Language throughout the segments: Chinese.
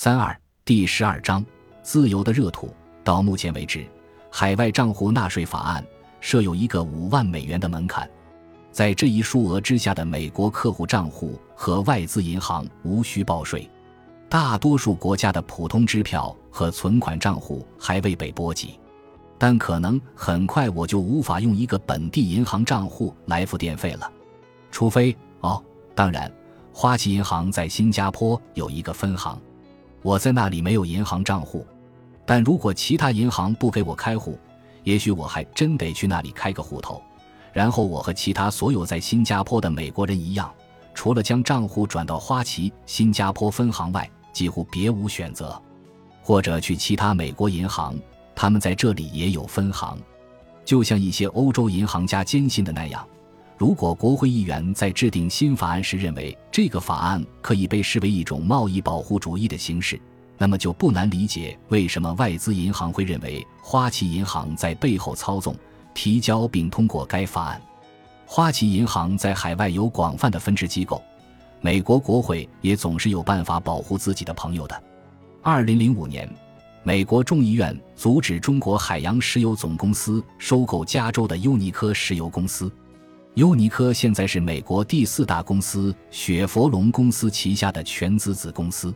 三二第十二章自由的热土。到目前为止，海外账户纳税法案设有一个五万美元的门槛，在这一数额之下的美国客户账户和外资银行无需报税。大多数国家的普通支票和存款账户还未被波及，但可能很快我就无法用一个本地银行账户来付电费了，除非哦，当然，花旗银行在新加坡有一个分行。我在那里没有银行账户，但如果其他银行不给我开户，也许我还真得去那里开个户头。然后我和其他所有在新加坡的美国人一样，除了将账户转到花旗新加坡分行外，几乎别无选择。或者去其他美国银行，他们在这里也有分行。就像一些欧洲银行家坚信的那样。如果国会议员在制定新法案时认为这个法案可以被视为一种贸易保护主义的形式，那么就不难理解为什么外资银行会认为花旗银行在背后操纵、提交并通过该法案。花旗银行在海外有广泛的分支机构，美国国会也总是有办法保护自己的朋友的。二零零五年，美国众议院阻止中国海洋石油总公司收购加州的优尼科石油公司。优尼科现在是美国第四大公司雪佛龙公司旗下的全资子公司。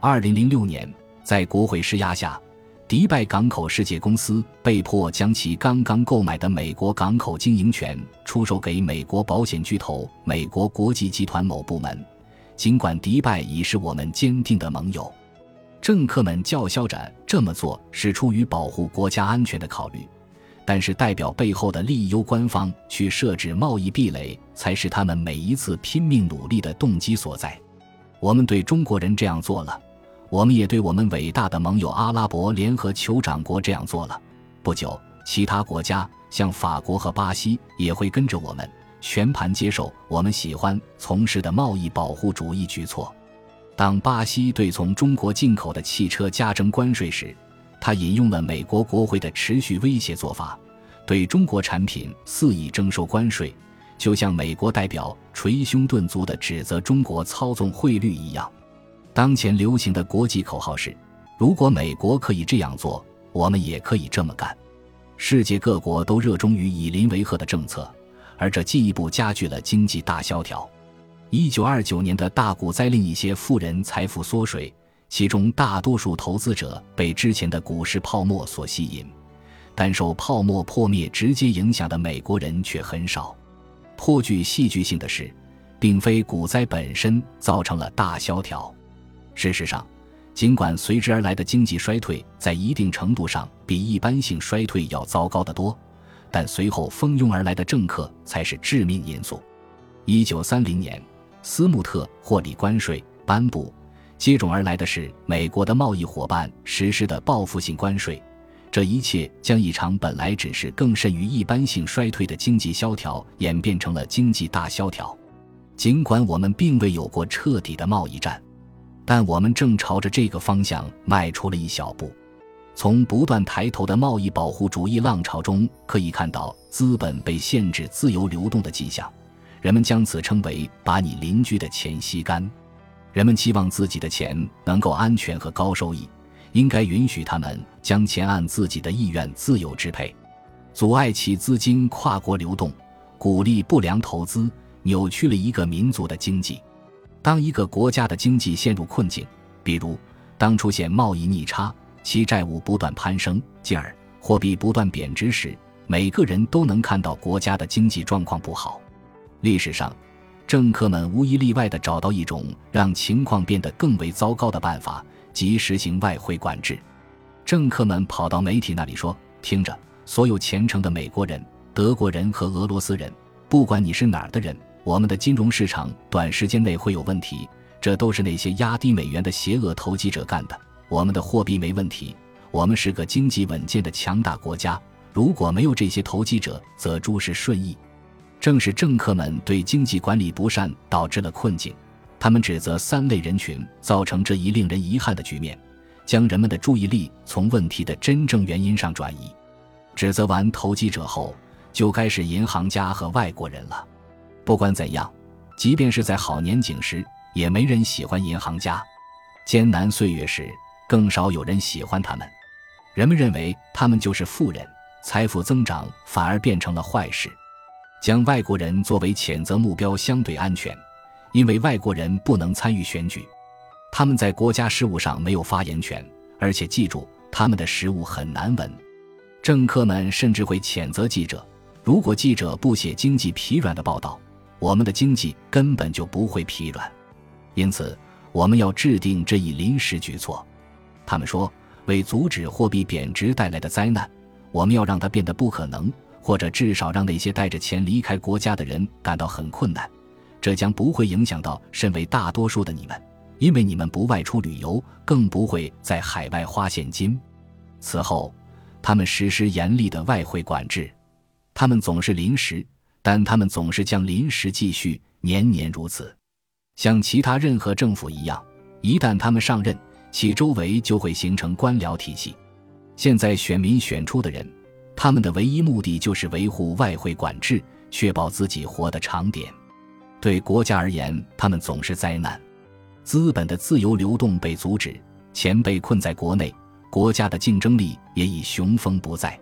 二零零六年，在国会施压下，迪拜港口世界公司被迫将其刚刚购买的美国港口经营权出售给美国保险巨头美国国际集团某部门。尽管迪拜已是我们坚定的盟友，政客们叫嚣着这么做是出于保护国家安全的考虑。但是，代表背后的利益攸关方去设置贸易壁垒，才是他们每一次拼命努力的动机所在。我们对中国人这样做了，我们也对我们伟大的盟友阿拉伯联合酋长国这样做了。不久，其他国家像法国和巴西也会跟着我们，全盘接受我们喜欢从事的贸易保护主义举措。当巴西对从中国进口的汽车加征关税时，他引用了美国国会的持续威胁做法，对中国产品肆意征收关税，就像美国代表捶胸顿足地指责中国操纵汇率一样。当前流行的国际口号是：如果美国可以这样做，我们也可以这么干。世界各国都热衷于以邻为壑的政策，而这进一步加剧了经济大萧条。一九二九年的大股灾令一些富人财富缩水。其中大多数投资者被之前的股市泡沫所吸引，但受泡沫破灭直接影响的美国人却很少。颇具戏剧性的是，并非股灾本身造成了大萧条。事实上，尽管随之而来的经济衰退在一定程度上比一般性衰退要糟糕得多，但随后蜂拥而来的政客才是致命因素。一九三零年，斯穆特获利关税颁布。接踵而来的是美国的贸易伙伴实施的报复性关税，这一切将一场本来只是更甚于一般性衰退的经济萧条演变成了经济大萧条。尽管我们并未有过彻底的贸易战，但我们正朝着这个方向迈出了一小步。从不断抬头的贸易保护主义浪潮中可以看到资本被限制自由流动的迹象，人们将此称为“把你邻居的钱吸干”。人们期望自己的钱能够安全和高收益，应该允许他们将钱按自己的意愿自由支配，阻碍其资金跨国流动，鼓励不良投资，扭曲了一个民族的经济。当一个国家的经济陷入困境，比如当出现贸易逆差，其债务不断攀升，进而货币不断贬值时，每个人都能看到国家的经济状况不好。历史上。政客们无一例外地找到一种让情况变得更为糟糕的办法，即实行外汇管制。政客们跑到媒体那里说：“听着，所有虔诚的美国人、德国人和俄罗斯人，不管你是哪儿的人，我们的金融市场短时间内会有问题，这都是那些压低美元的邪恶投机者干的。我们的货币没问题，我们是个经济稳健的强大国家。如果没有这些投机者，则诸事顺意。”正是政客们对经济管理不善导致了困境，他们指责三类人群造成这一令人遗憾的局面，将人们的注意力从问题的真正原因上转移。指责完投机者后，就该是银行家和外国人了。不管怎样，即便是在好年景时，也没人喜欢银行家。艰难岁月时，更少有人喜欢他们。人们认为他们就是富人，财富增长反而变成了坏事。将外国人作为谴责目标相对安全，因为外国人不能参与选举，他们在国家事务上没有发言权，而且记住，他们的食物很难闻。政客们甚至会谴责记者，如果记者不写经济疲软的报道，我们的经济根本就不会疲软。因此。我们要制定这一临时举措，他们说，为阻止货币贬值带来的灾难，我们要让它变得不可能，或者至少让那些带着钱离开国家的人感到很困难。这将不会影响到身为大多数的你们，因为你们不外出旅游，更不会在海外花现金。此后，他们实施严厉的外汇管制，他们总是临时，但他们总是将临时继续，年年如此。像其他任何政府一样，一旦他们上任，其周围就会形成官僚体系。现在选民选出的人，他们的唯一目的就是维护外汇管制，确保自己活得长点。对国家而言，他们总是灾难。资本的自由流动被阻止，钱被困在国内，国家的竞争力也已雄风不再。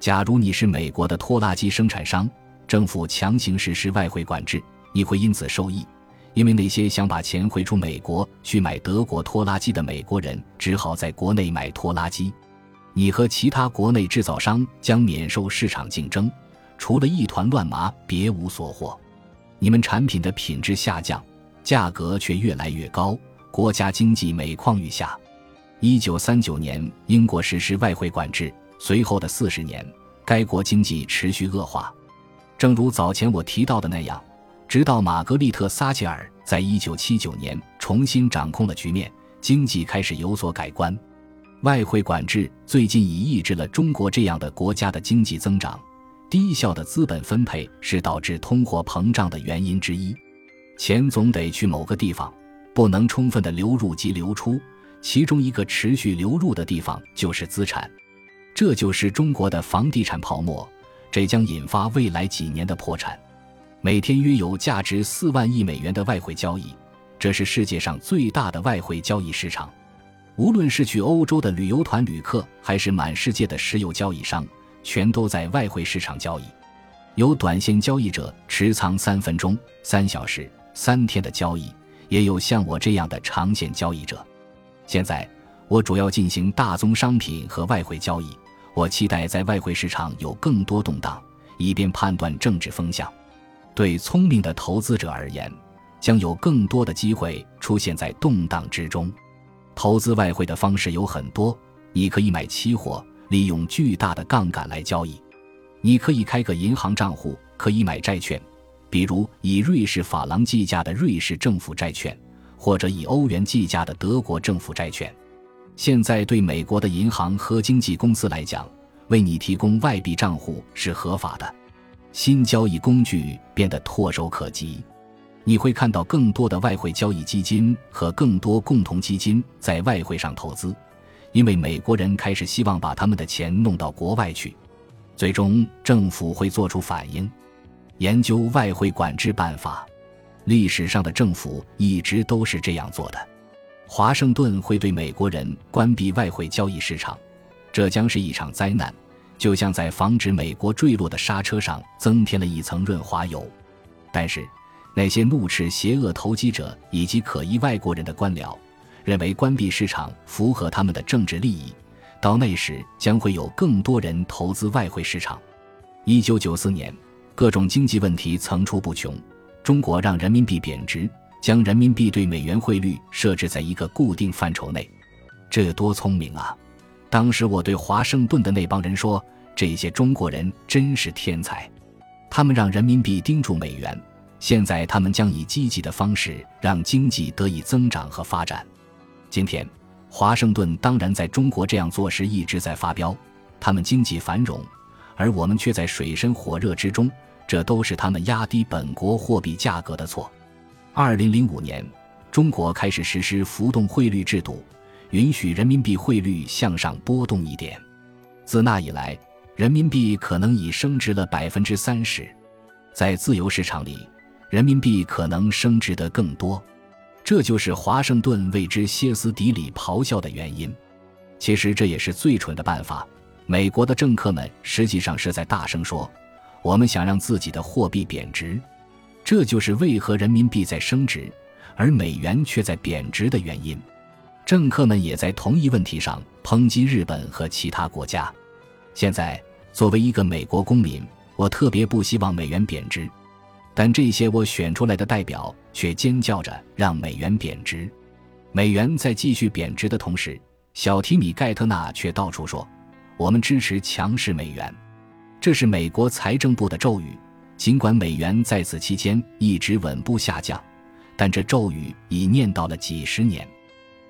假如你是美国的拖拉机生产商，政府强行实施外汇管制，你会因此受益。因为那些想把钱汇出美国去买德国拖拉机的美国人，只好在国内买拖拉机。你和其他国内制造商将免受市场竞争，除了一团乱麻，别无所获。你们产品的品质下降，价格却越来越高，国家经济每况愈下。一九三九年，英国实施外汇管制，随后的四十年，该国经济持续恶化。正如早前我提到的那样。直到玛格丽特·撒切尔在一九七九年重新掌控了局面，经济开始有所改观。外汇管制最近已抑制了中国这样的国家的经济增长。低效的资本分配是导致通货膨胀的原因之一。钱总得去某个地方，不能充分的流入及流出。其中一个持续流入的地方就是资产，这就是中国的房地产泡沫，这将引发未来几年的破产。每天约有价值四万亿美元的外汇交易，这是世界上最大的外汇交易市场。无论是去欧洲的旅游团旅客，还是满世界的石油交易商，全都在外汇市场交易。有短线交易者持仓三分钟、三小时、三天的交易，也有像我这样的长线交易者。现在我主要进行大宗商品和外汇交易。我期待在外汇市场有更多动荡，以便判断政治风向。对聪明的投资者而言，将有更多的机会出现在动荡之中。投资外汇的方式有很多，你可以买期货，利用巨大的杠杆来交易；你可以开个银行账户，可以买债券，比如以瑞士法郎计价的瑞士政府债券，或者以欧元计价的德国政府债券。现在，对美国的银行和经纪公司来讲，为你提供外币账户是合法的。新交易工具变得唾手可及，你会看到更多的外汇交易基金和更多共同基金在外汇上投资，因为美国人开始希望把他们的钱弄到国外去。最终，政府会做出反应，研究外汇管制办法。历史上的政府一直都是这样做的。华盛顿会对美国人关闭外汇交易市场，这将是一场灾难。就像在防止美国坠落的刹车上增添了一层润滑油，但是那些怒斥邪恶投机者以及可疑外国人的官僚认为关闭市场符合他们的政治利益，到那时将会有更多人投资外汇市场。一九九四年，各种经济问题层出不穷，中国让人民币贬值，将人民币对美元汇率设置在一个固定范畴内，这多聪明啊！当时我对华盛顿的那帮人说：“这些中国人真是天才，他们让人民币盯住美元。现在他们将以积极的方式让经济得以增长和发展。今天，华盛顿当然在中国这样做时一直在发飙，他们经济繁荣，而我们却在水深火热之中。这都是他们压低本国货币价格的错。”二零零五年，中国开始实施浮动汇率制度。允许人民币汇率向上波动一点，自那以来，人民币可能已升值了百分之三十。在自由市场里，人民币可能升值得更多。这就是华盛顿为之歇斯底里咆哮的原因。其实这也是最蠢的办法。美国的政客们实际上是在大声说：“我们想让自己的货币贬值。”这就是为何人民币在升值，而美元却在贬值的原因。政客们也在同一问题上抨击日本和其他国家。现在，作为一个美国公民，我特别不希望美元贬值。但这些我选出来的代表却尖叫着让美元贬值。美元在继续贬值的同时，小提米盖特纳却到处说：“我们支持强势美元。”这是美国财政部的咒语。尽管美元在此期间一直稳步下降，但这咒语已念叨了几十年。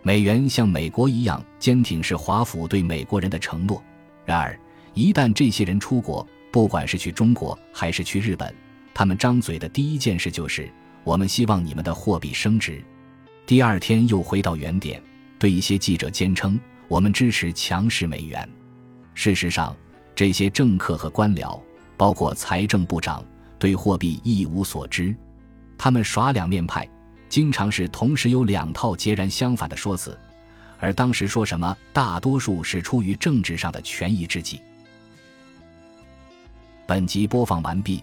美元像美国一样坚挺，是华府对美国人的承诺。然而，一旦这些人出国，不管是去中国还是去日本，他们张嘴的第一件事就是：“我们希望你们的货币升值。”第二天又回到原点，对一些记者坚称：“我们支持强势美元。”事实上，这些政客和官僚，包括财政部长，对货币一无所知。他们耍两面派，经常是同时有两套截然相反的说辞。而当时说什么，大多数是出于政治上的权宜之计。本集播放完毕。